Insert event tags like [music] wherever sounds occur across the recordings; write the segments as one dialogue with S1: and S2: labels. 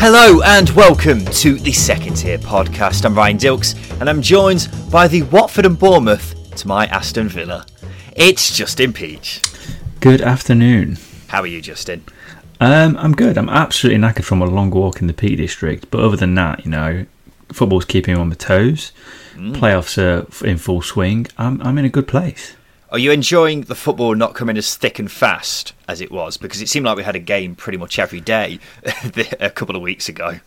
S1: Hello and welcome to the Second Tier Podcast. I'm Ryan Dilks and I'm joined by the Watford and Bournemouth to my Aston Villa. It's Justin Peach.
S2: Good afternoon.
S1: How are you, Justin?
S2: Um, I'm good. I'm absolutely knackered from a long walk in the Peak District, but other than that, you know, football's keeping me on my toes. Playoffs are in full swing. I'm I'm in a good place.
S1: Are you enjoying the football not coming as thick and fast as it was? Because it seemed like we had a game pretty much every day [laughs] a couple of weeks ago.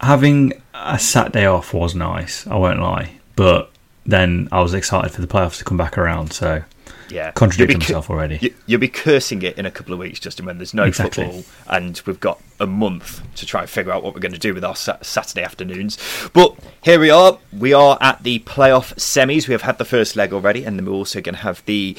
S2: Having a Saturday off was nice. I won't lie, but then I was excited for the playoffs to come back around. So
S1: Yeah,
S2: contradicting
S1: cu-
S2: myself already.
S1: you- You'll be cursing it in a couple of weeks, Justin, when there's no
S2: Exactly.
S1: football and we've got a month to try and figure out what we're going to do with our sa- Saturday afternoons. But here we are. We are at the playoff semis. We have had the first leg already, and then we're also going to have the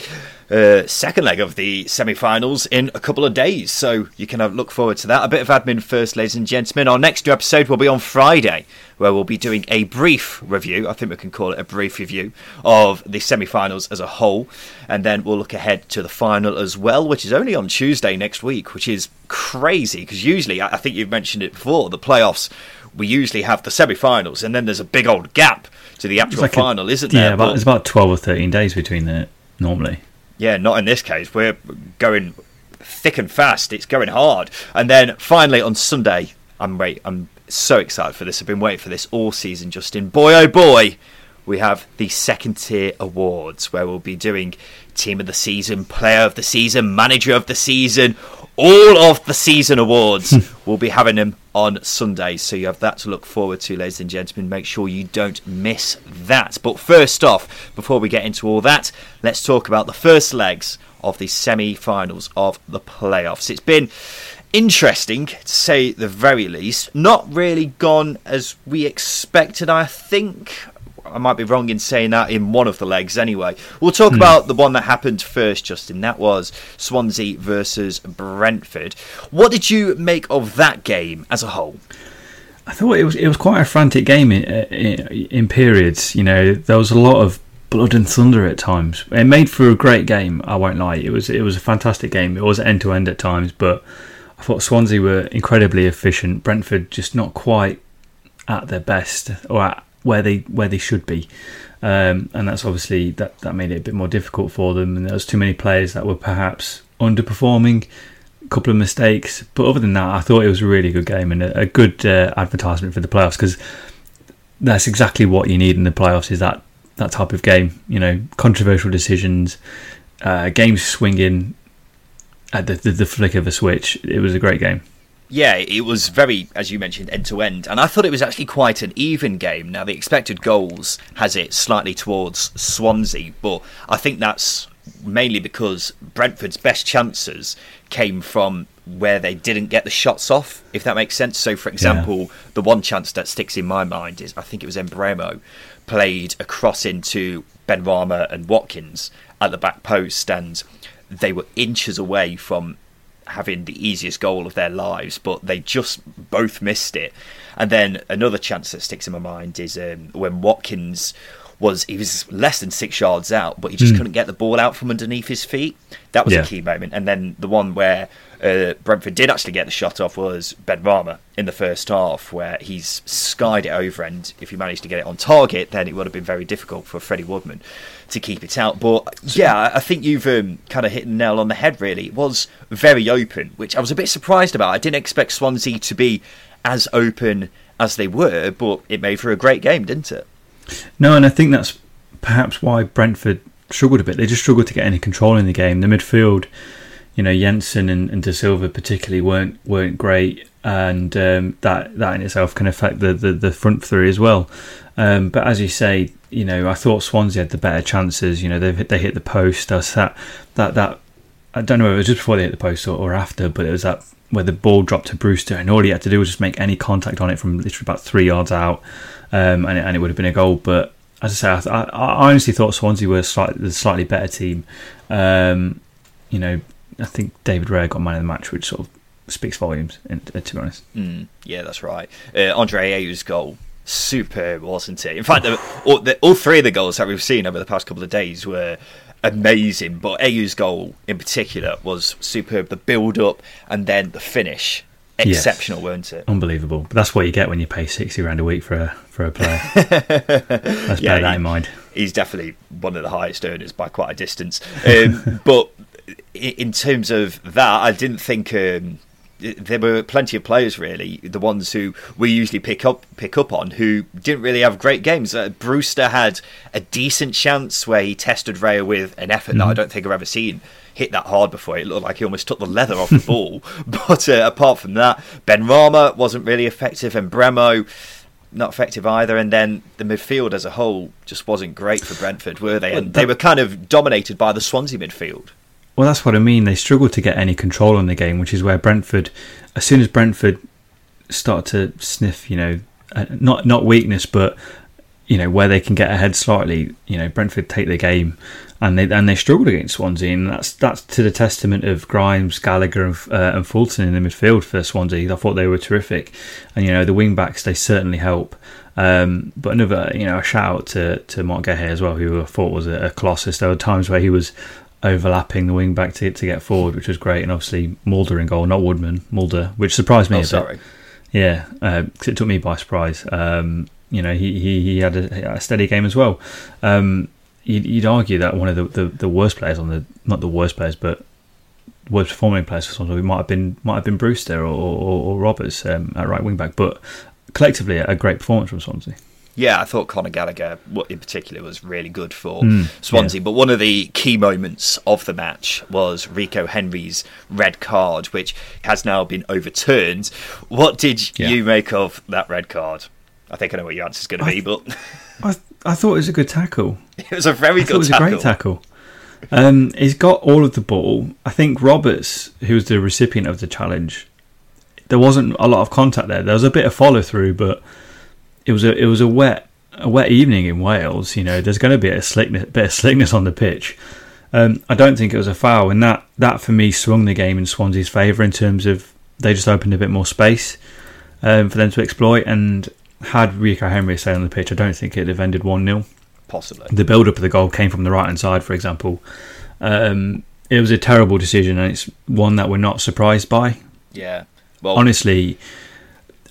S1: uh, second leg of the semi-finals in a couple of days. So you can look forward to that. A bit of admin first, ladies and gentlemen. Our next episode will be on Friday, where we'll be doing a brief review. I think we can call it a brief review of the semi-finals as a whole, and then we'll look ahead to the final as well, which is only on Tuesday next week, which is crazy because usually I think you've mentioned it before. The playoffs. We usually have the semi-finals, and then there's a big old gap to the actual
S2: like a-
S1: final, isn't there?
S2: Yeah, about,
S1: But-
S2: it's about twelve or thirteen days between the normally.
S1: yeah, not in this case. We're going thick and fast. It's going hard. And then finally on Sunday, I'm wait. I'm so excited for this. I've been waiting for this all season, Justin. Boy, oh boy, we have the second tier awards where we'll be doing team of the season, player of the season, manager of the season. All of the season awards. Hmm. we'll be having them on Sunday, so you have that to look forward to, ladies and gentlemen. Make sure you don't miss that. But first off, before we get into all that, let's talk about the first legs of the semi finals of the playoffs. It's been interesting, to say the very least. Not really gone as we expected, I think. I might be wrong in saying that in one of the legs anyway. We'll talk hmm. about the one that happened first, Justin. That was Swansea versus Brentford. What did you make of that game as a whole?
S2: I thought it was it was quite a frantic game in, in, in periods. You know, there was a lot of blood and thunder at times. It made for a great game. I won't lie. It was it was a fantastic game. It was end to end at times, but I thought Swansea were incredibly efficient. Brentford just not quite at their best or at where they where they should be. Um, and that's obviously that, that made it a bit more difficult for them. And there was too many players that were perhaps underperforming, a couple of mistakes. But other than that, I thought it was a really good game and a, a good uh, advertisement for the playoffs because that's exactly what you need in the playoffs is that that type of game. You know, controversial decisions, uh, games swinging at the, the the flick of a switch. It was a great game.
S1: Yeah, it was very, as you mentioned, end to end, and I thought it was actually quite an even game. Now, the expected goals has it slightly towards Swansea, but I think that's mainly because Brentford's best chances came from where they didn't get the shots off, if that makes sense. So, for example, the one chance that sticks in my mind is I think it was Mbeumo played a cross into Benrahma and Watkins at the back post, and they were inches away from having the easiest goal of their lives, but they just both missed it. And then another chance that sticks in my mind is um, when Watkins was he was less than six yards out, but he just couldn't get the ball out from underneath his feet. That was
S2: Yeah.
S1: a key moment. And then the one where uh, Brentford did actually get the shot off was Benrahma in the first half, where he's skied it over, and if he managed to get it on target, then it would have been very difficult for Freddie Woodman to keep it out. But yeah, I- think you've um, kind of hit the nail on the head. Really, it was very open, which I was a bit surprised about. I didn't expect Swansea to be as open as they were, but it made for a great game, didn't it?
S2: No, and I think that's perhaps why Brentford struggled a bit. They just struggled to get any control in the game. The midfield, you know, Jensen and, and De Silva particularly weren't weren't great, and um, that that in itself can affect the, the, the front three as well. Um, but as you say, you know, I thought Swansea had the better chances. You know, they they hit the post. That that that. I don't know if it was just before they hit the post or, or after, but it was that where the ball dropped to Brewster, and all he had to do was just make any contact on it from literally about three yards out, um, and, it, and it would have been a goal. But as I say, I, I honestly thought Swansea were slightly, the slightly better team. Um, you know, I think David Raya got man of the match, which sort of speaks volumes. Uh, to be honest,
S1: mm, yeah, that's right. Uh, Andre Ayew's goal superb, wasn't it? In fact, the, all, the, all, three of the goals that we've seen over the past couple of days were amazing, but Ayew's goal in particular was superb. The build up and then the finish, exceptional, yes. weren't it?
S2: Unbelievable. But that's what you get when you pay sixty grand a week for a for a player. [laughs] Let's yeah, bear that in mind.
S1: He's definitely one of the highest earners by quite a distance. Um, [laughs] but in terms of that, I didn't think. Um, there were plenty of players really, the ones who we usually pick up pick up on, who didn't really have great games. Uh, Brewster had a decent chance where he tested Raya with an effort mm-hmm. that I mm-hmm. don't think I've ever seen hit that hard before. It looked like he almost took the leather off the [laughs] ball. But uh, apart from that, Benrahma wasn't really effective, and Mbeumo not effective either. And then the midfield as a whole just wasn't great for Brentford, were they? And they were kind of dominated by the Swansea midfield.
S2: Well, that's what I mean. They struggled to get any control on the game, which is where Brentford, as soon as Brentford start to sniff, you know, uh, not not weakness, but you know where they can get ahead slightly. You know, Brentford take the game, and they and they struggled against Swansea, and that's that's to the testament of Grimes, Gallagher, and, uh, and Fulton in the midfield for Swansea. I thought they were terrific, and you know the wing backs they certainly help. Um, but another, you know, a shout out to to Marc Guéhi as well, who I thought was a, a colossus. There were times where he was overlapping the wing back to, to get forward, which was great. And obviously Mulder in goal, not Woodman, Mulder, which surprised me oh, a
S1: sorry.
S2: bit. Yeah, uh, it took me by surprise. Um, you know, he, he, he had a, a steady game as well. Um, you'd, you'd, argue that one of the, the, the, worst players on the not the worst players, but worst performing players for Swansea might have been might have been Brewster or, or, or Roberts um, at right wing back, but collectively a great performance from Swansea.
S1: Yeah, I thought Conor Gallagher, in particular, was really good for mm, Swansea. Yeah. But one of the key moments of the match was Rico Henry's red card, which has now been overturned. What did yeah. you make of that red card? I think I know what your answer is going to be, but
S2: I, I thought it was a good tackle. [laughs]
S1: It was a very
S2: I
S1: good. It
S2: was
S1: tackle.
S2: a great tackle. Um, he's got all of the ball. I think Roberts, who was the recipient of the challenge, there wasn't a lot of contact there. There was a bit of follow through, but it was a it was a wet a wet evening in Wales. You know, there's going to be a slickness, bit of slickness on the pitch. Um, I don't think it was a foul, and that that for me swung the game in Swansea's favour in terms of they just opened a bit more space um, for them to exploit. And had Rico Henry stayed on the pitch, I don't think it'd have ended one 0
S1: Possibly.
S2: The build up of the goal came from the right hand side, for example. Um, it was a terrible decision, and it's one that we're not surprised by.
S1: Yeah. Well,
S2: honestly,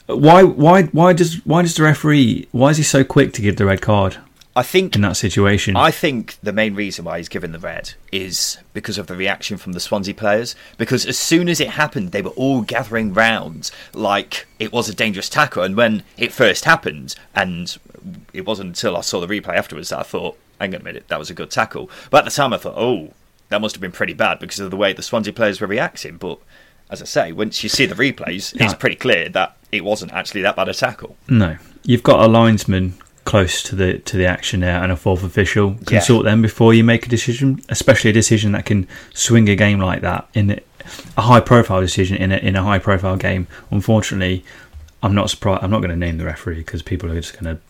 S2: why why why does why does the referee why is he so quick to give the red card?
S1: I think
S2: in that situation.
S1: I think the main reason why he's given the red is because of the reaction from the Swansea players. Because as soon as it happened, they were all gathering round like it was a dangerous tackle. And when it first happened, and it wasn't until I saw the replay afterwards that I thought, "Hang on a minute, that was a good tackle." But at the time, I thought, "Oh, that must have been pretty bad because of the way the Swansea players were reacting." But as I say, once you see the replays, it's pretty clear that it wasn't actually that bad a tackle.
S2: No, you've got a linesman close to the to the action there and a fourth official. Consult yeah. them before you make a decision, especially a decision that can swing a game like that in a high profile decision in a in a high profile game. Unfortunately, I'm not surprised. I'm not going to name the referee because people are just going to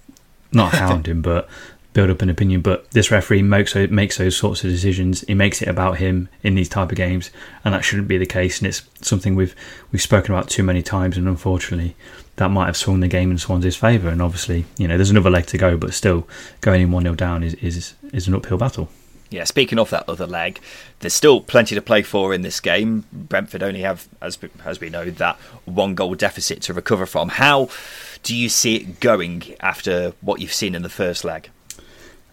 S2: not hound [laughs] him, but build up an opinion. But this referee makes makes those sorts of decisions. He makes it about him in these type of games, and that shouldn't be the case. And it's something we've we've spoken about too many times, and unfortunately, that might have swung the game in Swansea's favour. And obviously, you know, there's another leg to go, but still, going in one 0 down is, is is an uphill battle.
S1: Yeah, speaking of that other leg, there's still plenty to play for in this game. Brentford only have, as as we know, that one goal deficit to recover from. How do you see it going after what you've seen in the first leg?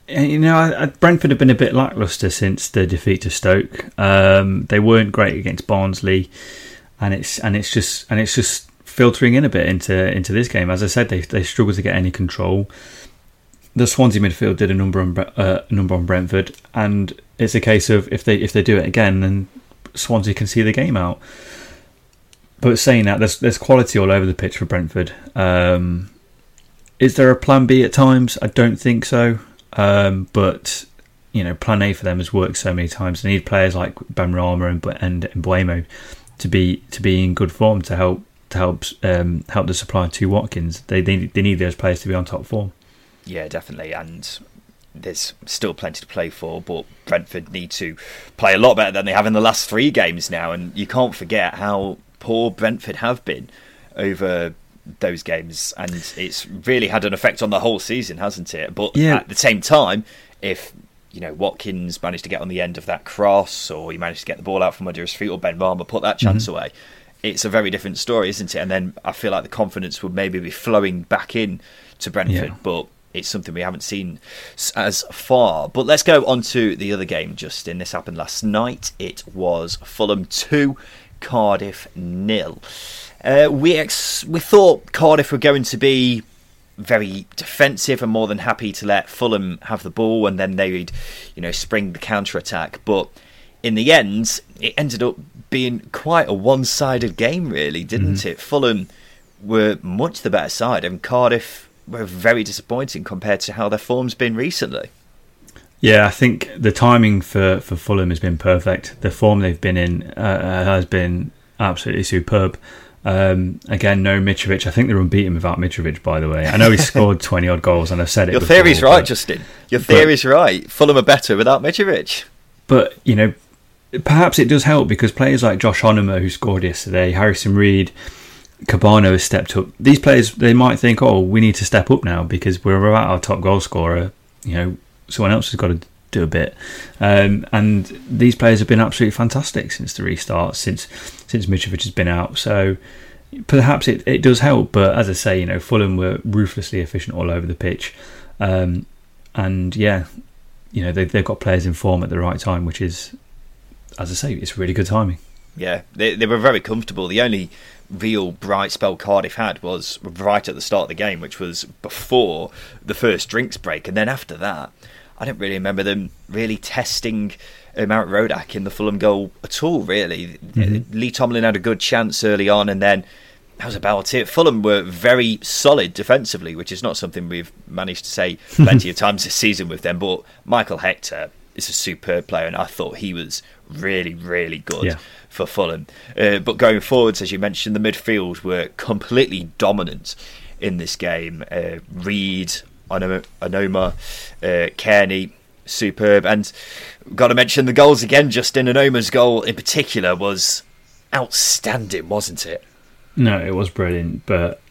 S2: You know, Brentford have been a bit lackluster since the defeat to Stoke. Um, they weren't great against Barnsley, and it's and it's just and it's just filtering in a bit into into this game. As I said, they they struggle to get any control. the Swansea midfield did a number on uh, number on Brentford, and it's a case of if they if they do it again, then Swansea can see the game out. But saying that, there's there's quality all over the pitch for Brentford. Um, is there a plan B at times? I don't think so. Um, but you know, plan A for them has worked so many times. They need players like Benrahma and and, Mbeumo to be to be in good form to help to help um, help the supply to Watkins. They, they they need those players to be on top form.
S1: Yeah, definitely, and there's still plenty to play for, but Brentford need to play a lot better than they have in the last three games now, and you can't forget how poor Brentford have been over those games, and it's really had an effect on the whole season, hasn't it? But yeah. at the same time, if you know Watkins managed to get on the end of that cross, or he managed to get the ball out from under his feet, or Benrahma put that chance mm-hmm. away, it's a very different story, isn't it? And then I feel like the confidence would maybe be flowing back in to Brentford, yeah. but it's something we haven't seen as far. But let's go on to the other game, Justin. This happened last night. It was Fulham 2, Cardiff nil. Uh, we ex- we thought Cardiff were going to be very defensive and more than happy to let Fulham have the ball and then they'd, you know, spring the counter attack. But in the end, it ended up being quite a one-sided game, really, didn't mm-hmm. it? Fulham were much the better side, and Cardiff were very disappointing compared to how their form's been recently.
S2: Yeah, I think the timing for, for Fulham has been perfect. The form they've been in uh, uh has been absolutely superb. Um, again, no Mitrovic. I think they're unbeaten without Mitrovic. By the way, I know he [laughs] scored twenty odd goals, and I've said it.
S1: Your
S2: before,
S1: theory's right, Justin. Your theory's but, right. Fulham are better without Mitrovic.
S2: But you know, perhaps it does help because players like Josh Onomah, who scored yesterday, Harrison Reed, Kebano has stepped up. These players, they might think, oh, we need to step up now because we're without our top goal scorer. You know, someone else has got to do a bit. Um, and these players have been absolutely fantastic since the restart, since since Mitrovic has been out. So perhaps it, it does help. But as I say, you know, Fulham were ruthlessly efficient all over the pitch. Um, and yeah, you know, they, they've got players in form at the right time, which is, as I say, it's really good timing.
S1: Yeah, they, they were very comfortable. The only real bright spell Cardiff had was right at the start of the game, which was before the first drinks break. And then after that, I don't really remember them really testing uh, Marek Rodak in the Fulham goal at all, really. Mm-hmm. Lee Tomlin had a good chance early on, and then that was about it. Fulham were very solid defensively, which is not something we've managed to say [laughs] plenty of times this season with them. But Michael Hector is a superb player, and I thought he was really, really good yeah. for Fulham. Uh, but going forwards, as you mentioned, the midfield were completely dominant in this game. Uh, Reed, Onomah, uh, Cairney, superb. And got to mention the goals again. Justin Onomah's goal in particular was outstanding, wasn't it?
S2: No, it was brilliant. But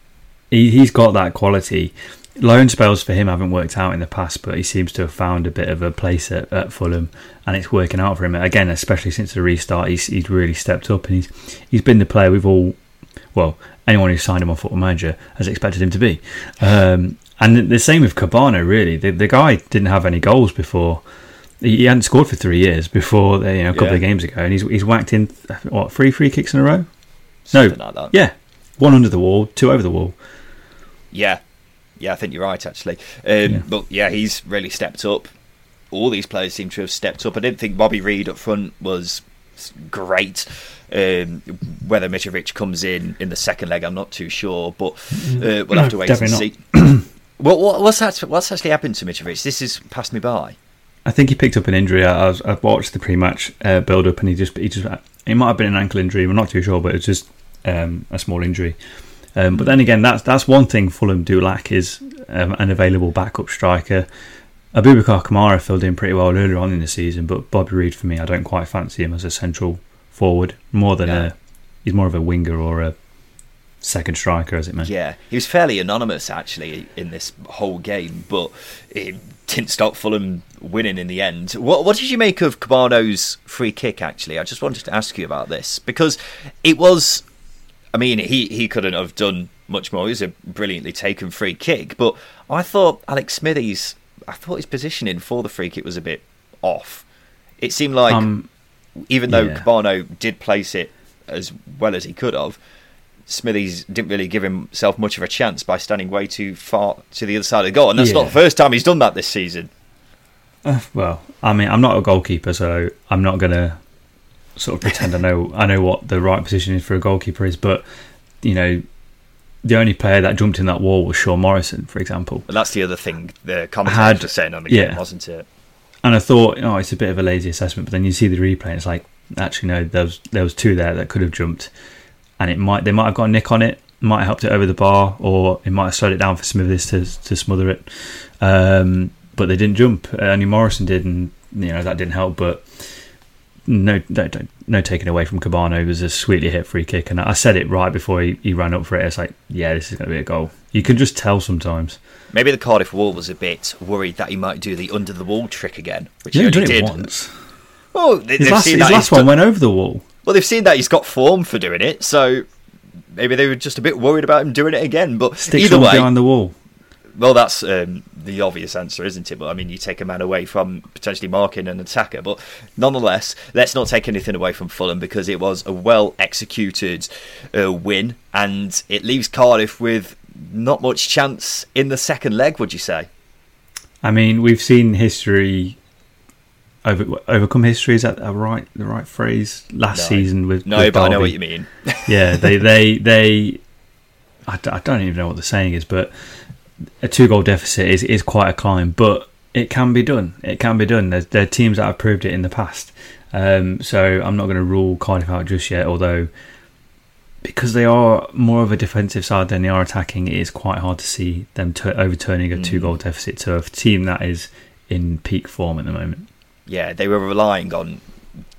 S2: he, he's got that quality. Loan spells for him haven't worked out in the past, but he seems to have found a bit of a place at, at Fulham, and it's working out for him again. Especially since the restart, he's he's really stepped up, and he's he's been the player we've all, well, anyone who signed him on Football Manager has expected him to be. Um, and the same with Kebano, really. The, the guy didn't have any goals before. He hadn't scored for three years before you know, a couple yeah. of games ago, and he's he's whacked in what three free kicks in a row.
S1: Something no, like
S2: yeah, one under the wall, two over the wall.
S1: Yeah, yeah, I think you're right actually. Um, yeah. But yeah, he's really stepped up. All these players seem to have stepped up. I didn't think Bobby Reid up front was great. Um, whether Mitrovic comes in in the second leg, I'm not too sure, but uh, we'll no, have to wait and see. [clears throat] What, what's that? What's actually happened to Mitrovic? This has passed me by.
S2: I think he picked up an injury. I, was, I watched the pre-match uh, build-up, and he just he just it might have been an ankle injury. We're not too sure, but it's just um, a small injury. Um, but then again, that's that's one thing Fulham do lack is um, an available backup striker. Abubakar Kamara filled in pretty well earlier on in the season, but Bobby Reid for me, I don't quite fancy him as a central forward. More than yeah. a he's more of a winger or a second striker, as it may.
S1: Yeah, he was fairly anonymous actually in this whole game, but it didn't stop Fulham winning in the end. What, what did you make of Kebano's free kick? Actually, I just wanted to ask you about this because it was. I mean, he he couldn't have done much more. It was a brilliantly taken free kick, but I thought Alex Smithies. I thought his positioning for the free kick was a bit off. It seemed like, um, even though yeah. Kebano did place it as well as he could have, Smithies didn't really give himself much of a chance by standing way too far to the other side of the goal, and that's
S2: Yeah.
S1: not the first time he's done that this season.
S2: Uh, well, I mean, I'm not a goalkeeper, so I'm not gonna sort of pretend I know I know what the right position is for a goalkeeper is. But you know, the only player that jumped in that wall was Sean Morrison, for example.
S1: But that's the other thing the commentators were saying on the
S2: yeah.
S1: game, wasn't it?
S2: And I thought, oh, it's a bit of a lazy assessment. But then you see the replay, and it's like, actually, no, there was there was two there that could have jumped, and it might they might have got a nick on it, might have helped it over the bar, or it might have slowed it down for Smithies to to smother it. Um, but they didn't jump. Only Morrison did, and you know that didn't help. But no, no, no, no taking away from Kebano. It was a sweetly hit free kick, and I said it right before he, he ran up for it. It's like, yeah, this is going to be a goal. You can just tell sometimes.
S1: Maybe the Cardiff Wall was a bit worried that he might do the under the wall trick again, which
S2: He's
S1: he
S2: only it
S1: did.
S2: once.
S1: Oh, they,
S2: His last, his last one
S1: done-
S2: went over the wall.
S1: Well, they've seen that he's got form for doing it, so maybe they were just a bit worried about him doing it again. But
S2: Stick
S1: either way,
S2: behind the wall.
S1: well, that's um, the obvious answer, isn't it? But I mean, you take a man away from potentially marking an attacker, but nonetheless, let's not take anything away from Fulham because it was a well executed uh, win, and it leaves Cardiff with not much chance in the second leg. Would you say?
S2: I mean, we've seen history over, overcome history. Is that a right the right phrase? Last
S1: No.
S2: season with
S1: No,
S2: with
S1: but I know what you mean. [laughs]
S2: yeah, they [laughs] they they. I, d- I don't even know what the saying is, but a two goal deficit is is quite a climb, but it can be done. It can be done. There's, there are teams that have proved it in the past. Um, so I'm not going to rule Cardiff out just yet, although because they are more of a defensive side than they are attacking, it is quite hard to see them t- overturning a
S1: Mm.
S2: two goal deficit to a team that is in peak form at the moment.
S1: Yeah, they were relying on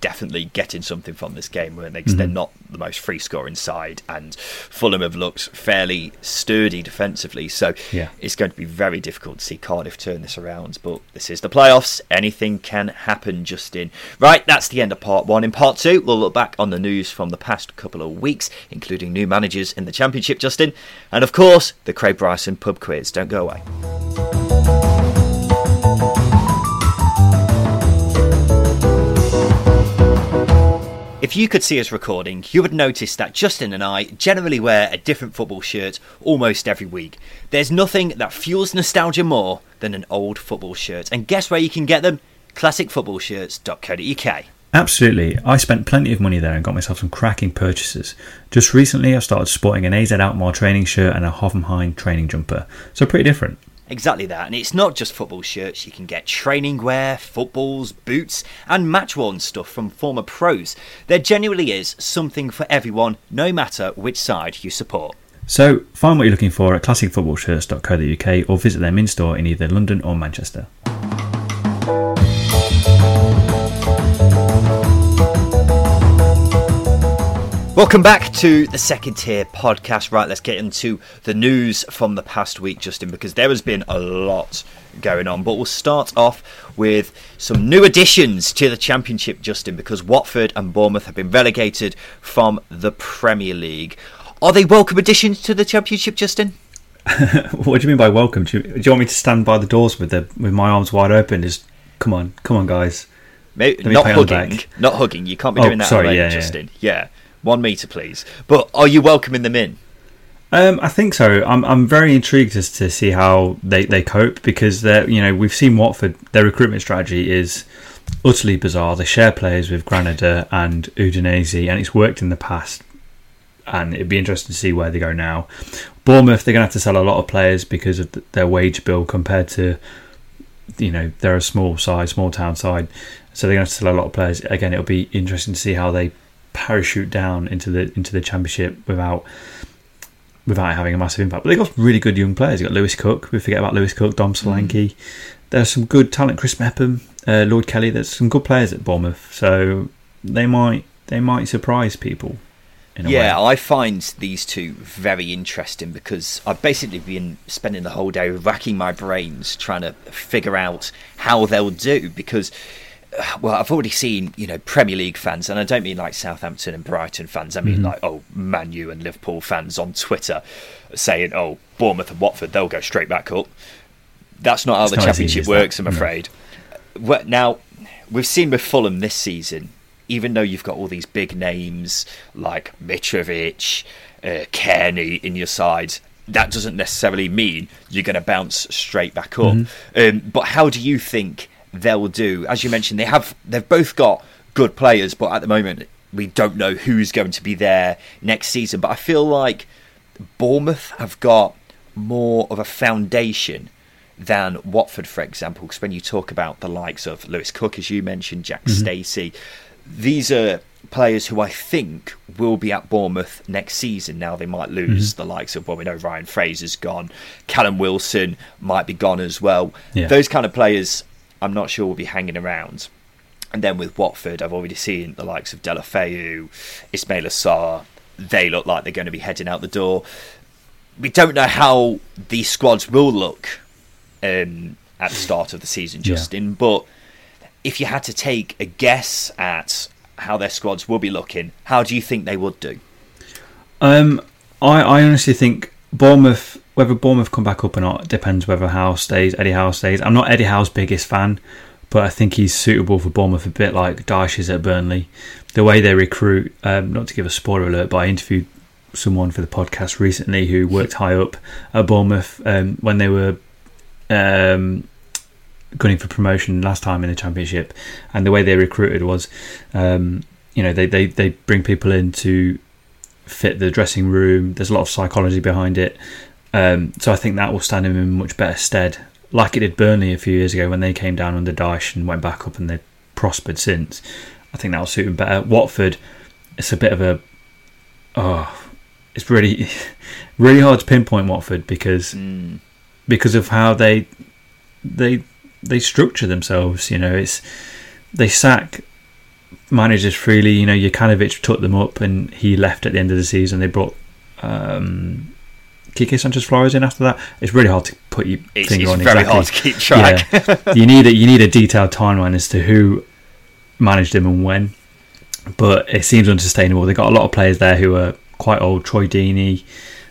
S1: definitely getting something from this game, weren't they? Because they're
S2: Mhm.
S1: not the most free scoring side, and Fulham have looked fairly sturdy defensively. So
S2: Yeah.
S1: it's going to be very difficult to see Cardiff turn this around. But this is the playoffs; anything can happen. Justin, right? That's the end of part one. In part two, we'll look back on the news from the past couple of weeks, including new managers in the Championship, Justin, and of course the Craig Bryson pub quiz. Don't go away. If you could see us recording, you would notice that Justin and I generally wear a different football shirt almost every week. There's nothing that fuels nostalgia more than an old football shirt. And guess where you can get them? Classicfootballshirts.co.uk.
S2: Absolutely. I spent plenty of money there and got myself some cracking purchases. Just recently, I started sporting an AZ Alkmaar training shirt and a Hoffenheim training jumper. So pretty different.
S1: Exactly that. And it's not just football shirts, you can get training wear, footballs, boots, and match worn stuff from former pros. There genuinely is something for everyone, no matter which side you support.
S2: So find what you're looking for at classicfootballshirts.co.uk or visit them in store in either London or Manchester.
S1: Welcome back to the second tier podcast. Right, let's get into the news from the past week, Justin, because there has been a lot going on. But we'll start off with some new additions to the Championship, Justin, because Watford and Bournemouth have been relegated from the Premier League. Are they welcome additions to the Championship, Justin? [laughs]
S2: what do you mean by welcome? Do you, do you want me to stand by the doors with the with my arms wide open? Just come on, come on, guys.
S1: Maybe, not
S2: pat you on the
S1: hugging. Not hugging. You can't be
S2: Oh,
S1: doing that,
S2: sorry, yeah, yeah.
S1: Justin. Yeah. One metre, please. But are you welcoming them in?
S2: Um, I think so. I'm I'm very intrigued as to see how they, they cope because they you know we've seen Watford their recruitment strategy is utterly bizarre. They share players with Granada and Udinese, and it's worked in the past. And it'd be interesting to see where they go now. Bournemouth, they're going to have to sell a lot of players because of their wage bill compared to, you know, they're a small side, small town side, so they're going to have to sell a lot of players. Again, it'll be interesting to see how they parachute down into the into the championship without without having a massive impact. But they've got really good young players. You've got Lewis Cook. We forget about Lewis Cook, Dom Solanke. There's some good talent. Chris Mepham, uh, Lloyd Kelly. There's some good players at Bournemouth. So they might they might surprise people.
S1: Yeah,
S2: way.
S1: I find these two very interesting because I've basically been spending the whole day racking my brains trying to figure out how they'll do because. Well, I've already seen, you know, Premier League fans, and I don't mean like Southampton and Brighton fans. I mean
S2: Mhm.
S1: like, oh, Man U and Liverpool fans on Twitter saying, oh, Bournemouth and Watford, they'll go straight back up. That's not how
S2: It's
S1: the
S2: not
S1: Championship
S2: that,
S1: works, I'm afraid. Now, we've seen with Fulham this season, even though you've got all these big names like Mitrovic, uh, Cairney in your side, that doesn't necessarily mean you're going to bounce straight back up. Mm-hmm. Um, but how do you think they'll do? As you mentioned, they have they've both got good players, but at the moment we don't know who's going to be there next season. But I feel like Bournemouth have got more of a foundation than Watford, for example. Because when you talk about the likes of Lewis Cook, as you mentioned, Jack mm-hmm. Stacey, these are players who I think will be at Bournemouth next season. Now they might lose mm-hmm. the likes of well, we know Ryan Fraser's gone, Callum Wilson might be gone as well. Yeah. Those kind of players, I'm not sure will be hanging around. And then with Watford, I've already seen the likes of Deulofeu, Ismaila Sarr. They look like they're going to be heading out the door. We don't know how these squads will look um, at the start of the season, Justin. Yeah. But if you had to take a guess at how their squads will be looking, how do you think they would do?
S2: Um, I, I honestly think Bournemouth, whether Bournemouth come back up or not, depends whether Howe stays, Eddie Howe stays. I'm not Eddie Howe's biggest fan, but I think he's suitable for Bournemouth a bit like Dyche is at Burnley. The way they recruit, um, not to give a spoiler alert, but I interviewed someone for the podcast recently who worked high up at Bournemouth um, when they were um, gunning for promotion last time in the championship, and the way they recruited was, um, you know, they, they they bring people in to fit the dressing room. There's a lot of psychology behind it, um, so I think that will stand him in much better stead, like it did Burnley a few years ago when they came down under Dyche and went back up and they've prospered since. I think that will suit him better. Watford, it's a bit of a oh, it's really [laughs] really hard to pinpoint Watford because. Mm because of how they they they structure themselves. You know, it's they sack managers freely. You know, Jokanovic took them up, and he left at the end of the season. They brought um, Quique Sanchez Flores in after that. It's really hard to put your
S1: it's,
S2: finger
S1: it's
S2: on.
S1: Very
S2: exactly.
S1: hard to keep track.
S2: Yeah. you need a you need a detailed timeline as to who managed them and when. But it seems unsustainable. They've got a lot of players there who are quite old. Troy Deeney,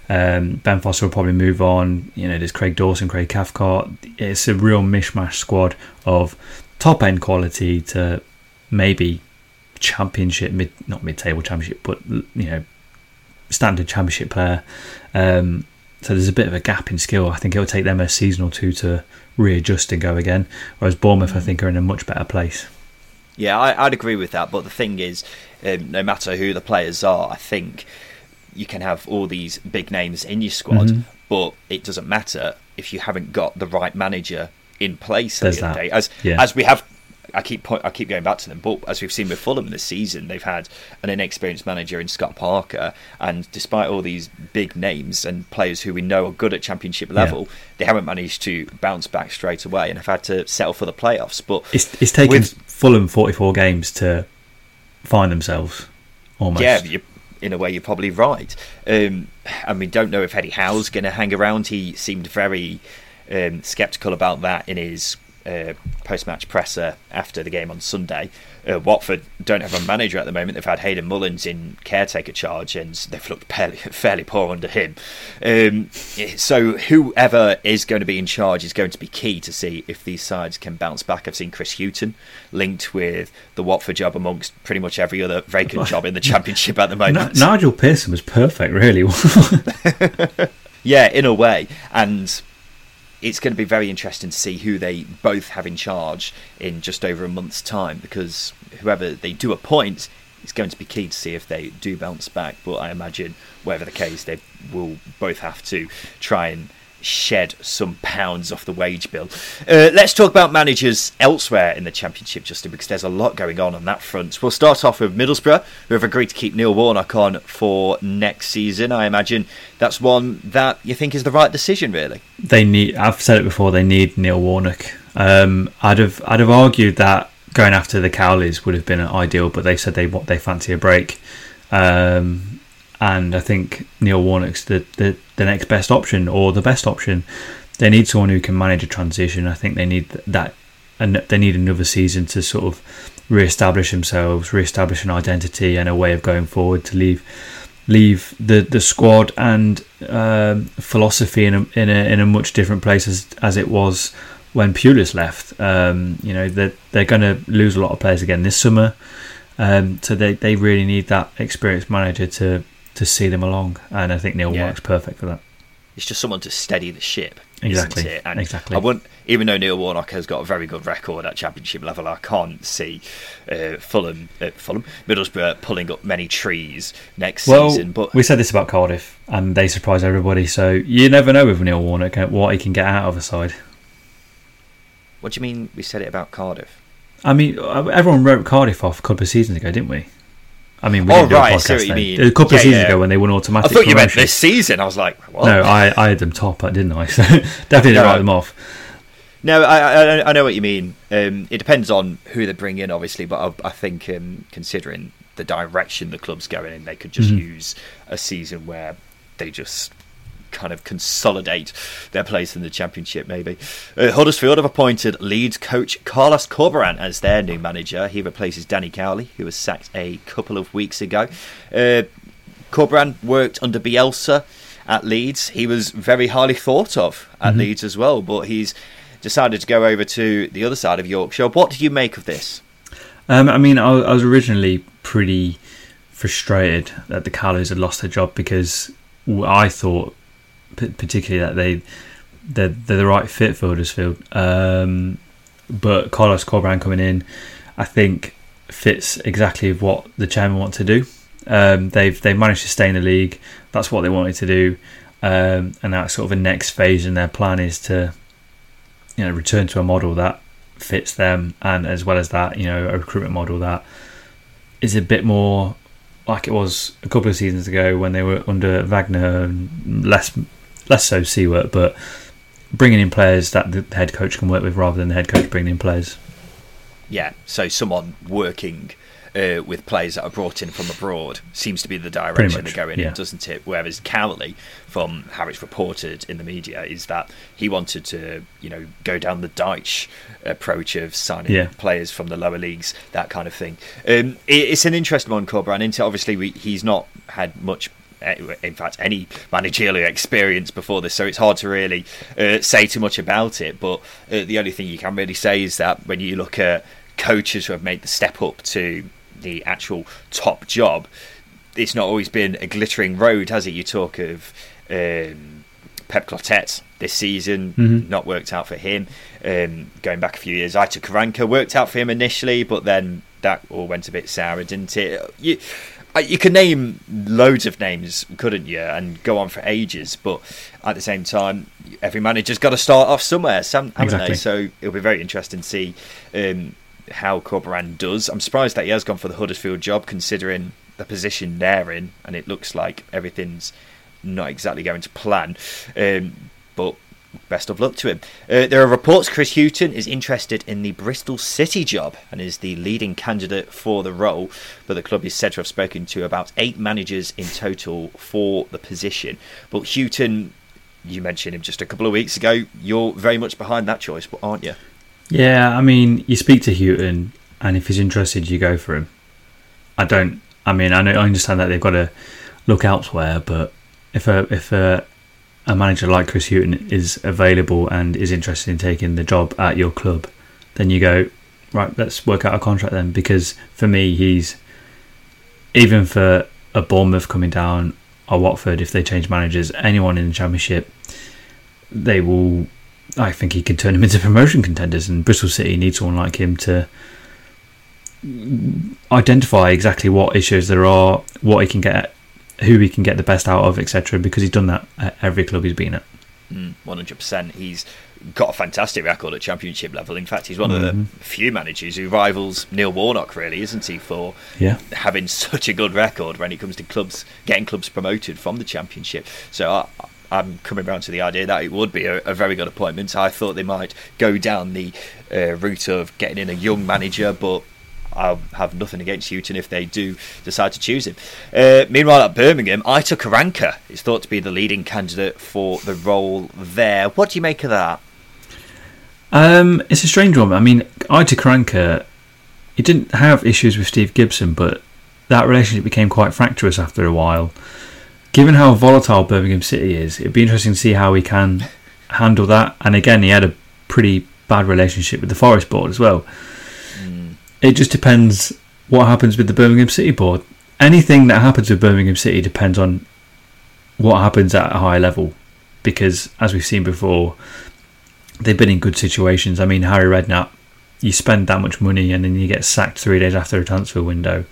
S2: um, ben Foster will probably move on. You know, there's Craig Dawson, Craig Cathcart. It's a real mishmash squad of top end quality to maybe championship, mid not mid table championship, but you know, standard championship player. Um, so there's a bit of a gap in skill. I think it'll take them a season or two to readjust and go again. Whereas Bournemouth, I think, are in a much better place.
S1: Yeah, I, would agree with that. But the thing is, um, no matter who the players are, I think you can have all these big names in your squad, mm-hmm. but it doesn't matter if you haven't got the right manager in place at the the day. As yeah. as we have I keep point, I keep going back to them, but as we've seen with Fulham this season, they've had an inexperienced manager in Scott Parker, and despite all these big names and players who we know are good at Championship level, yeah. they haven't managed to bounce back straight away and have had to settle for the playoffs. But
S2: it's, it's taken with, Fulham forty four games to find themselves. Almost.
S1: Yeah, in a way, you're probably right. Um, and we don't know if Eddie Howe's going to hang around. He seemed very um, sceptical about that in his uh, post-match presser after the game on Sunday. Uh, Watford don't have a manager at the moment. They've had Hayden Mullins in caretaker charge, and they've looked fairly, [laughs] fairly poor under him. Um, so whoever is going to be in charge is going to be key to see if these sides can bounce back. I've seen Chris Hughton linked with the Watford job amongst pretty much every other vacant job in the [laughs] Championship at the moment.
S2: Nigel Pearson was perfect, really. [laughs]
S1: yeah, in a way, and it's going to be very interesting to see who they both have in charge in just over a month's time because whoever they do appoint is going to be key to see if they do bounce back. But I imagine, whatever the case, they will both have to try and shed some pounds off the wage bill. Uh, let's talk about managers elsewhere in the Championship, Justin, because there's a lot going on on that front. We'll start off with Middlesbrough, who have agreed to keep Neil Warnock on for next season. I imagine that's one that you think is the right decision, really.
S2: They need. I've said it before. They need Neil Warnock. Um, I'd have. I'd have argued that going after the Cowleys would have been ideal, but they said they want they fancy a break. Um, and I think Neil Warnock's the, the, the next best option or the best option. They need someone who can manage a transition. I think they need that, and they need another season to sort of re-establish themselves, re-establish an identity and a way of going forward to leave leave the, the squad and um, philosophy in a, in a in a much different place as, as it was when Pulis left. Um, you know they're they're going to lose a lot of players again this summer. Um, so they, they really need that experienced manager to to see them along, and I think Neil
S1: Yeah.
S2: Warnock's perfect for that.
S1: It's just someone to steady the ship.
S2: Exactly?
S1: And
S2: exactly.
S1: I wouldn't, even though Neil Warnock has got a very good record at Championship level, I can't see uh, Fulham, uh, Fulham, Middlesbrough pulling up many trees next
S2: Well,
S1: season. But
S2: we said this about Cardiff, and they surprise everybody. So you never know with Neil Warnock uh, what he can get out of a side.
S1: what do you mean? We said it about Cardiff.
S2: I mean, uh, everyone wrote Cardiff off a couple of seasons ago, didn't we? I mean, we
S1: Oh,
S2: didn't do a
S1: right, see
S2: podcast
S1: what you
S2: then.
S1: mean.
S2: A couple
S1: Yeah,
S2: of seasons
S1: yeah.
S2: ago when they won
S1: I
S2: automatic.
S1: thought you meant this season. I was like, what?
S2: No, I, I had them top, didn't I? [laughs] So definitely
S1: No.
S2: write them off.
S1: No, I, I I know what you mean. Um, it depends on who they bring in, obviously, but I, I think um, considering the direction the club's going in, they could just
S2: Mhm.
S1: use a season where they just kind of consolidate their place in the championship. Maybe uh, Huddersfield have appointed Leeds coach Cowleys Corberan as their new manager. He replaces Danny Cowley, who was sacked a couple of weeks ago. Uh, Corberan worked under Bielsa at Leeds. He was very highly thought of at
S2: Mhm.
S1: Leeds as well, but he's decided to go over to the other side of Yorkshire. What do you make of this?
S2: Um, I mean, I, I was originally pretty frustrated that the Carlos had lost their job because I thought, p- particularly, that they they're, they're the right fit for Huddersfield. Um, but Carlos Corberan coming in, I think, fits exactly what the chairman want to do. Um, they've they've managed to stay in the league. That's what they wanted to do, um, and that's sort of a next phase in their plan is to, you know, return to a model that fits them, and as well as that, you know, a recruitment model that is a bit more like it was a couple of seasons ago when they were under Wagner, and less less so Siewert, but bringing in players that the head coach can work with rather than the head coach bringing in players.
S1: Yeah, so someone working uh, with players that are brought in from abroad seems to be the direction they're going
S2: yeah.
S1: in, doesn't it? Whereas Cowley, from how it's reported in the media, is that he wanted to, you know, go down the Dyche approach of signing
S2: Yeah.
S1: players from the lower leagues, that kind of thing. Um, it, it's an interesting one, Corberan. Into obviously we, he's not had much. In fact, any managerial experience before this, so it's hard to really uh, say too much about it. But uh, the only thing you can really say is that when you look at coaches who have made the step up to the actual top job, it's not always been a glittering road, has it? You talk of um, Pep Clotet this season,
S2: Mhm.
S1: not worked out for him. Um, going back a few years, Aitor Karanka worked out for him initially, but then that all went a bit sour, didn't it? You, you could name loads of names, couldn't you, and go on for ages. But at the same time, every manager's got to start off somewhere, haven't
S2: Exactly.
S1: they? So it'll be very interesting to see um, how Corberan does. I'm surprised that he has gone for the Huddersfield job, considering the position they're in, and it looks like everything's not exactly going to plan. Um, but best of luck to him. Uh, there are reports Chris Hughton is interested in the Bristol City job and is the leading candidate for the role, but the club is said to have spoken to about eight managers in total for the position. But Hughton, you mentioned him just a couple of weeks ago. You're very much behind that choice, aren't you?
S2: Yeah, I mean, you speak to Hughton, and if he's interested, you go for him. I don't. I mean, I know I understand that they've got to look elsewhere, but if a if a a manager like Chris Hughton is available and is interested in taking the job at your club, then you go right. Let's work out a contract then, because for me, he's even for a Bournemouth coming down or Watford if they change managers, anyone in the Championship, they will I think he can turn them into promotion contenders, and Bristol City needs someone like him to identify exactly what issues there are, what he can get, who he can get the best out of, etc. Because he's done that at every club he's been at.
S1: Mm, One hundred percent. He's got a fantastic record at championship level. In fact, he's one of
S2: Mhm.
S1: the few managers who rivals Neil Warnock, really, isn't he? For
S2: Yeah,
S1: having [laughs] such a good record when it comes to clubs getting clubs promoted from the championship. So I, I'm coming around to the idea that it would be a, a very good appointment. I thought they might go down the uh, route of getting in a young manager, but. I'll have nothing against Hughton if they do decide to choose him. Uh, meanwhile, at Birmingham, Aitor Karanka is thought to be the leading candidate for the role there. What do you make of that?
S2: um, it's a strange one. I mean, Aitor Karanka, he didn't have issues with Steve Gibson, but that relationship became quite fractious after a while. Given how volatile Birmingham City is, it'd be interesting to see how he can handle that. And again, he had a pretty bad relationship with the Forest board as well. It just depends what happens with the Birmingham City board. Anything that happens with Birmingham City depends on what happens at a high level, because as we've seen before, they've been in good situations. I mean, Harry Redknapp, you spend that much money and then you get sacked three days after a transfer window,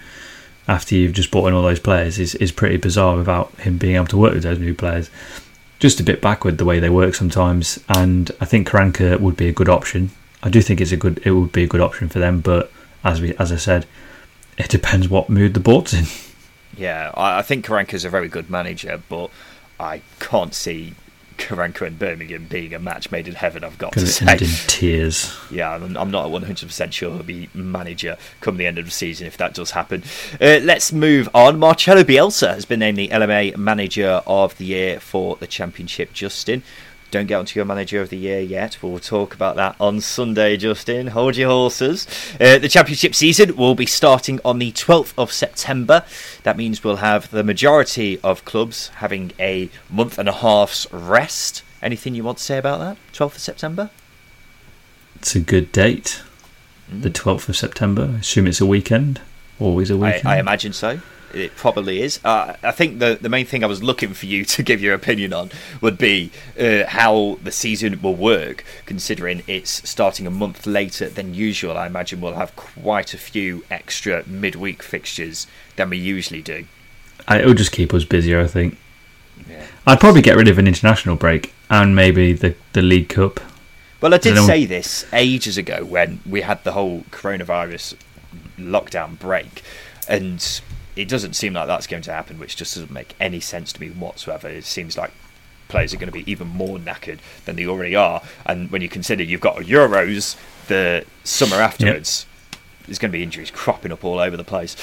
S2: after you've just bought in all those players, is is pretty bizarre without him being able to work with those new players. Just a bit backward the way they work sometimes, and I think Karanka would be a good option. I do think it's a good, it would be a good option for them, but as we, as I said, it depends what mood the board's in.
S1: Yeah, I, I think Karanka's a very good manager, but I can't see Karanka and Birmingham being a match made in heaven. I've got to say,
S2: in tears.
S1: yeah, I'm, I'm not 100% sure he'll be manager come the end of the season if that does happen. Uh, let's move on. Marcelo Bielsa has been named the LMA Manager of the Year for the Championship. Justin, don't get onto your Manager of the Year yet. We'll talk about that on Sunday, Justin. Hold your horses. Uh, the Championship season will be starting on the 12th of September. That means we'll have the majority of clubs having a month and a half's rest. Anything you want to say about that? 12th of September?
S2: It's a good date.
S1: Mm.
S2: The 12th of September. I assume it's a weekend. Always a weekend.
S1: I imagine so. It probably is. Uh, I think the the main thing I was looking for you [laughs] to give your opinion on would be uh, how the season will work, considering it's starting a month later than usual. I imagine we'll have quite a few extra midweek fixtures than we usually do.
S2: I, it'll just keep us busier, I think.
S1: Yeah.
S2: I'd probably get rid of an international break and maybe the, the League Cup.
S1: Well, I did
S2: don't
S1: say this ages ago when we had the whole coronavirus lockdown break, and it doesn't seem like that's going to happen, which just doesn't make any sense to me whatsoever. It seems like players are going to be even more knackered than they already are, and when you consider you've got Euros the summer afterwards. There's going to be injuries cropping up all over the place.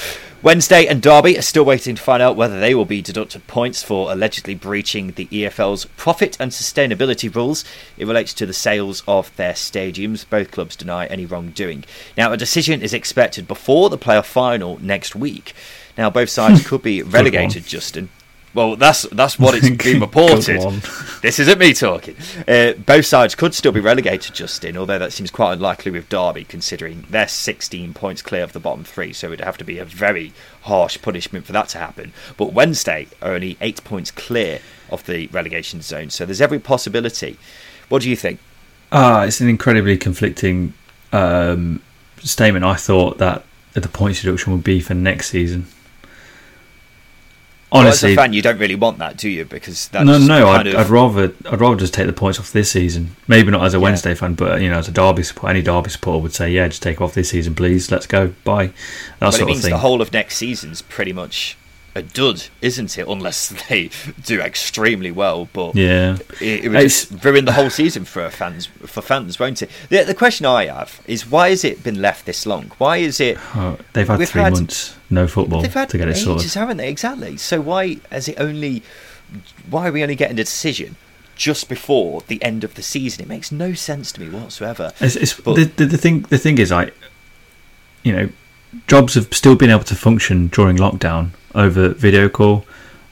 S1: Wednesday and Derby are still waiting to find out whether they will be deducted points for allegedly breaching the EFL's profit and sustainability rules. It relates to the sales of their stadiums. Both clubs deny any wrongdoing. Now, a decision is expected before the playoff final next week. Now, both sides [laughs] could be relegated, Justin. Well, that's that's what it's been [laughs] reported. This isn't me talking. Uh, both sides could still be relegated, Justin, although that seems quite unlikely with Derby, considering they're 16 points clear of the bottom three, so it'd have to be a very harsh punishment for that to happen. But Wednesday are only eight points clear of the relegation zone, so there's every possibility. What do you think?
S2: Ah, it's an incredibly conflicting um, statement. I thought that the points deduction would be for next season.
S1: Well,
S2: Honestly,
S1: as a fan, you don't really want that, do you? Because that's
S2: no, no. I'd,
S1: of,
S2: I'd rather I'd rather just take the points off this season. Maybe not as a
S1: Yeah.
S2: Wednesday fan, but you know, as a Derby supporter, any Derby supporter would say, "Yeah, just take off this season, please. Let's go, bye." That
S1: but it
S2: sort of thing.
S1: the whole of next season's pretty much a dud, isn't it? Unless [laughs] they do extremely well, but
S2: yeah,
S1: It, it would
S2: It's-
S1: just ruin the whole season for fans, for fans, won't it? The, the question I have is why has it been left this long? Why is it?
S2: Oh, they've had three
S1: had-
S2: months no football
S1: They've had
S2: to get it
S1: ages,
S2: sorted.
S1: haven't they? Exactly. So why has it only? Why are we only getting a decision just before the end of the season? It makes no sense to me whatsoever.
S2: It's, it's,
S1: But-
S2: the, the, the thing. The thing is, I, you know, jobs have still been able to function during lockdown over video call.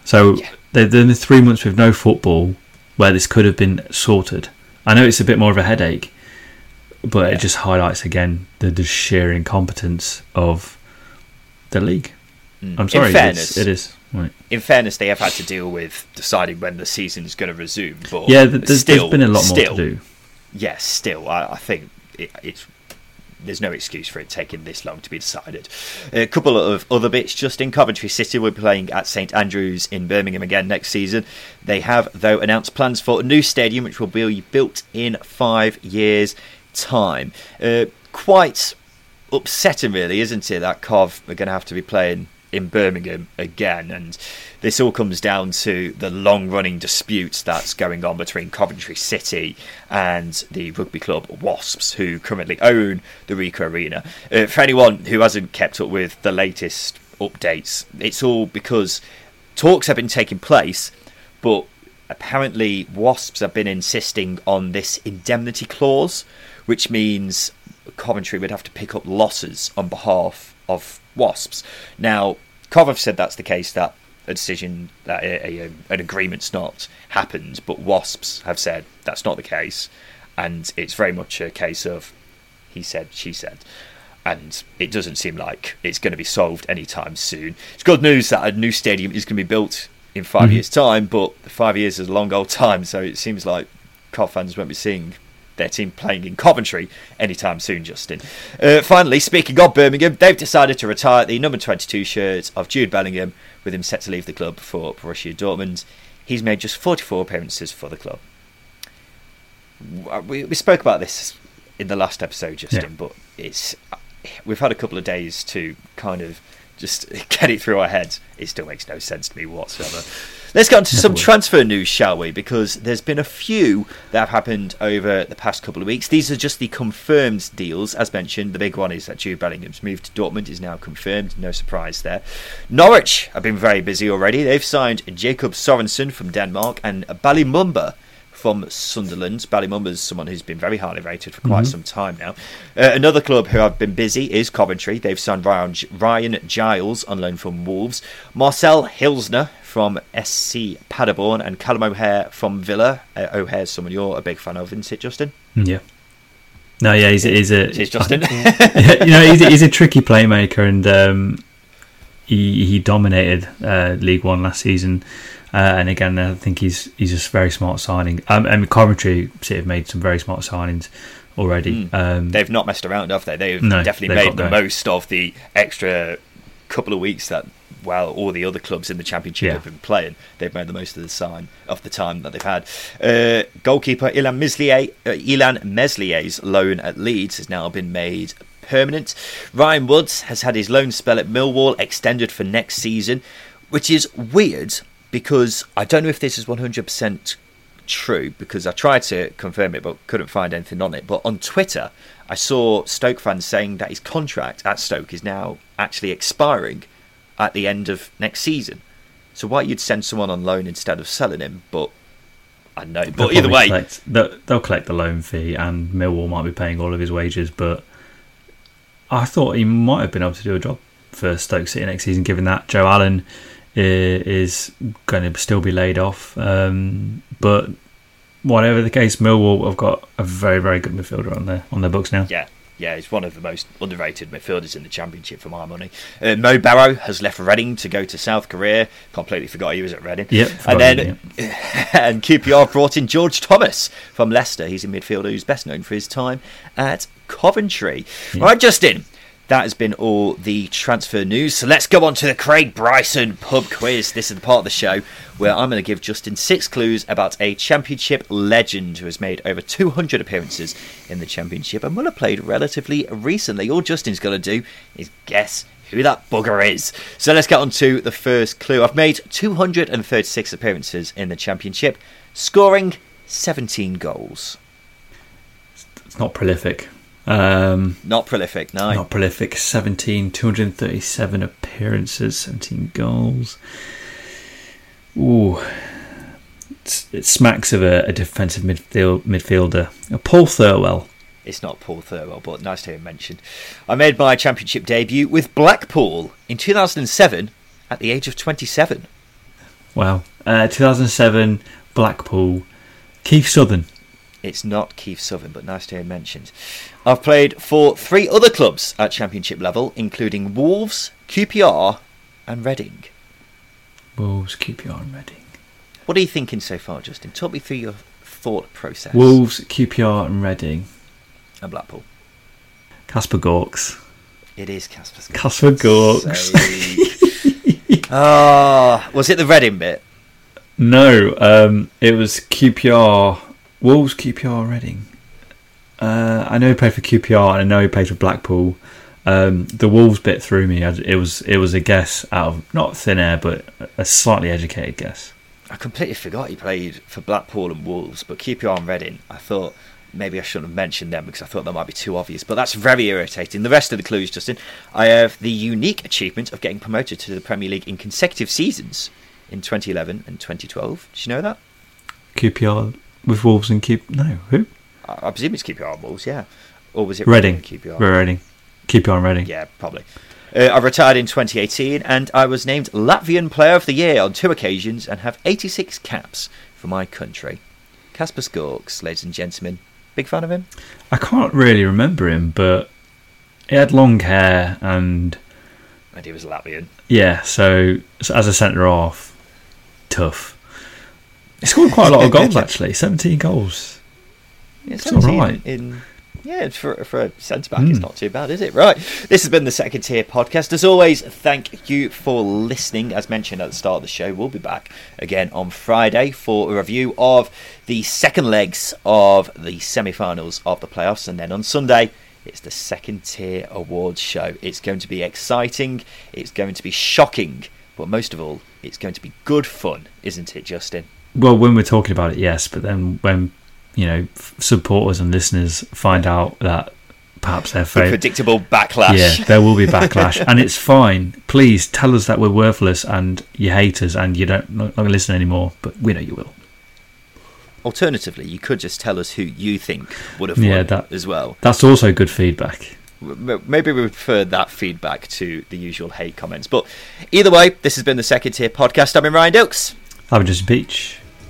S2: So
S1: Yeah.
S2: there there are three months with no football where this could have been sorted. I know it's a bit more of a headache, but
S1: Yeah.
S2: it just highlights again the, the sheer incompetence of the league.
S1: Mm.
S2: I'm sorry,
S1: In fairness,
S2: it's. Right.
S1: in fairness, they have had to deal with deciding when the season is going to resume. But
S2: Yeah, there's,
S1: still,
S2: there's been a lot more
S1: still,
S2: to do.
S1: yes, still, I, I think it, it's there's no excuse for it taking this long to be decided. A couple of other bits just in Coventry City. We're playing at St Andrews in Birmingham again next season. They have, though, announced plans for a new stadium which will be built in five years' time. Uh, quite upsetting, really, isn't it? That Cov are going to have to be playing in Birmingham again, and this all comes down to the long-running dispute that's going on between Coventry City and the rugby club Wasps, who currently own the Ricoh Arena. Uh, for anyone who hasn't kept up with the latest updates, it's all because talks have been taking place, but apparently Wasps have been insisting on this indemnity clause, which means Coventry would have to pick up losses on behalf of Wasps. Now, Cov said that's the case, that a decision, that a, a, an agreement's not happened, but Wasps have said that's not the case, and it's very much a case of he said, she said. and it doesn't seem like it's going to be solved anytime soon. It's good news that a new stadium is going to be built in 5
S2: Mhm.
S1: years' time, but five years is a long old time, so it seems like Cov fans won't be seeing their team playing in Coventry anytime soon, Justin. Uh, finally, speaking of Birmingham, they've decided to retire the number 22 shirt of Jude Bellingham, with him set to leave the club for Borussia Dortmund. He's made just 44 appearances for the club. We, we spoke about this in the last episode, Justin,
S2: Yeah.
S1: but it's we've had a couple of days to kind of just [laughs] get it through our heads. It still makes no sense to me whatsoever. Let's get on to some transfer news, shall we? Because there's been a few that have happened over the past couple of weeks. These are just the confirmed deals. As mentioned, the big one is that Jude Bellingham's move to Dortmund is now confirmed. No surprise there. Norwich have been very busy already. They've signed Jacob Sorensen from Denmark and Bali Mumba from Sunderland. Bali Mumba's someone who's been very highly rated for quite
S2: Mhm.
S1: some time now. Uh, another club who have been busy is Coventry. They've signed Ryan, Ryan Giles on loan from Wolves, Marcel Hilßner from SC Paderborn, and Callum O'Hare from Villa. Uh, O'Hare's someone you're a big fan of, isn't it, Justin?
S2: Yeah. No, yeah, he's, he's a
S1: Cheers, Justin. [laughs]
S2: you know, he's a, he's a tricky playmaker, and um, he he dominated uh, League One last season. Uh, and again, I think he's he's just very smart signing. Um, and Coventry City have made some very smart signings already.
S1: Mm.
S2: Um,
S1: They've not messed around, have they? They've
S2: No,
S1: definitely
S2: they've
S1: made the
S2: going.
S1: most of the extra couple of weeks that well all the other clubs in the championship
S2: Yeah.
S1: have been playing. They've made the most of the sign of the time that they've had. Uh, goalkeeper Ilan Meslier, uh, Ilan Meslier's loan at Leeds has now been made permanent. Ryan Woods has had his loan spell at Millwall extended for next season, which is weird because I don't know if this is 100% true because I tried to confirm it but couldn't find anything on it. But on Twitter, I saw Stoke fans saying that his contract at Stoke is now actually expiring at the end of next season. So why you'd send someone on loan instead of selling him? But I know.
S2: they'll
S1: But either way,
S2: collect, they'll, they'll collect the loan fee, and Millwall might be paying all of his wages. But I thought he might have been able to do a job for Stoke City next season, given that Joe Allen is going to still be laid off. Um, but whatever the case, Millwall have got a very, very good midfielder on their on their books now.
S1: yeah, yeah, he's one of the most underrated midfielders in the championship for my money. Uh, Mo Barrow has left Reading to go to South Korea. Completely forgot he was at Reading.
S2: Yep,
S1: and then
S2: him, [laughs]
S1: and QPR brought in George Thomas from Leicester. He's a midfielder who's best known for his time at Coventry.
S2: Yeah.
S1: Right, Justin. That has been all the transfer news. So let's go on to the Craig Bryson pub quiz. This is the part of the show where I'm going to give Justin six clues about a championship legend who has made over 200 appearances in the championship and will have played relatively recently. All Justin's got to do is guess who that bugger is. So let's get on to the first clue. I've made 236 appearances in the championship, scoring 17 goals.
S2: It's not prolific. Um,
S1: Not prolific, no.
S2: Not prolific. 17, 237 appearances, 17 goals. Ooh. It's, it smacks of a, a defensive midfield, midfielder. Uh, Paul Thirlwell.
S1: It's not Paul Thirlwell, but nice to hear him mentioned. I made my championship debut with Blackpool in 2007 at the age of 27.
S2: Wow. Uh, 2007, Blackpool. Keith Southern.
S1: It's not Keith Southern, but nice to hear mentioned. I've played for three other clubs at championship level, including Wolves, QPR, and Reading.
S2: Wolves, QPR, and Reading.
S1: What are you thinking so far, Justin? Talk me through your thought process.
S2: Wolves, QPR, and Reading.
S1: and Blackpool.
S2: Casper Gorkšs.
S1: It is Casper. Gorkšs.
S2: Casper Gorkšs. [laughs]
S1: Ah, was it the Reading bit?
S2: No, um, it was QPR. Wolves, QPR, Reading. Uh, I know he played for QPR, and I know he played for Blackpool. Um, the Wolves bit threw me. It was it was a guess out of not thin air, but a slightly educated guess.
S1: I completely forgot he played for Blackpool and Wolves, but QPR and Reading, I thought maybe I shouldn't have mentioned them because I thought that might be too obvious. But that's very irritating. The rest of the clues, Justin, I have the unique achievement of getting promoted to the Premier League in consecutive seasons in 2011 and 2012. Did you know that?
S2: QPR with Wolves and keep No, who?
S1: I, I presume it's QPR and Wolves, yeah. Or was it
S2: Reading.
S1: and QPR?
S2: Reading. QPR and Reading.
S1: Yeah, probably. Uh, I retired in 2018 and I was named Latvian Player of the Year on two occasions and have 86 caps for my country. Kaspars Gorkšs, ladies and gentlemen. Big fan of him?
S2: I can't really remember him, but he had long hair and
S1: And he was Latvian.
S2: yeah, so, so as a centre half, tough. He scored quite a lot of goals actually, seventeen goals.
S1: Yeah,
S2: It's all
S1: 17
S2: right.
S1: In, yeah, for, for a centre back, it's
S2: Mm.
S1: not too bad, is it? Right. This has been the Second Tier Podcast. As always, thank you for listening. As mentioned at the start of the show, we'll be back again on Friday for a review of the second legs of the semi finals of the playoffs. And then on Sunday, it's the Second Tier Awards show. It's going to be exciting, it's going to be shocking, but most of all, it's going to be good fun, isn't it, Justin?
S2: Well, when we're talking about it, yes, but then when you know supporters and listeners find out that perhaps their
S1: The
S2: favourite
S1: predictable backlash.
S2: Yeah, there will be [laughs] backlash, and it's fine. Please tell us that we're worthless and you hate us and you don't not, not listen anymore. But we know you will.
S1: Alternatively, you could just tell us who you think would have
S2: Yeah,
S1: won
S2: that-
S1: as well.
S2: That's also good feedback.
S1: Maybe we prefer that feedback to the usual hate comments. But either way, this has been the Second Tier Podcast. I'm in Ryan Dilks.
S2: Have a Justin Peach.